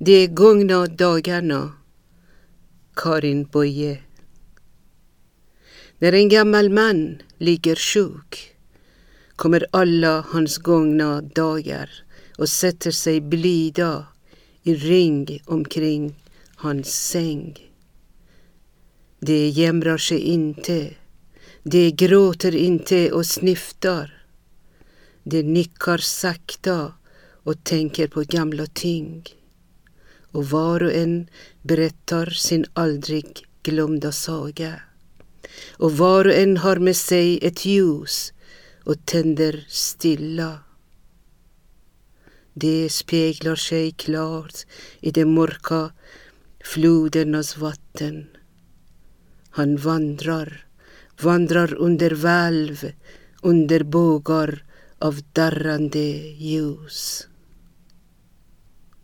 De gångna dagarna Karin Boye När en gammal man ligger sjuk kommer alla hans gångna dagar och sätter sig blida i ring omkring hans säng. De jämrar sig inte, de gråter inte och snyftar. De nickar sakta och tänker på gamla ting. Och var och en berättar sin aldrig glömda saga. Och var och en har med sig ett ljus och tänder stilla. Det speglar sig klart i de mörka flodernas vatten. Han vandrar, vandrar under valv, under bågar av darrande ljus.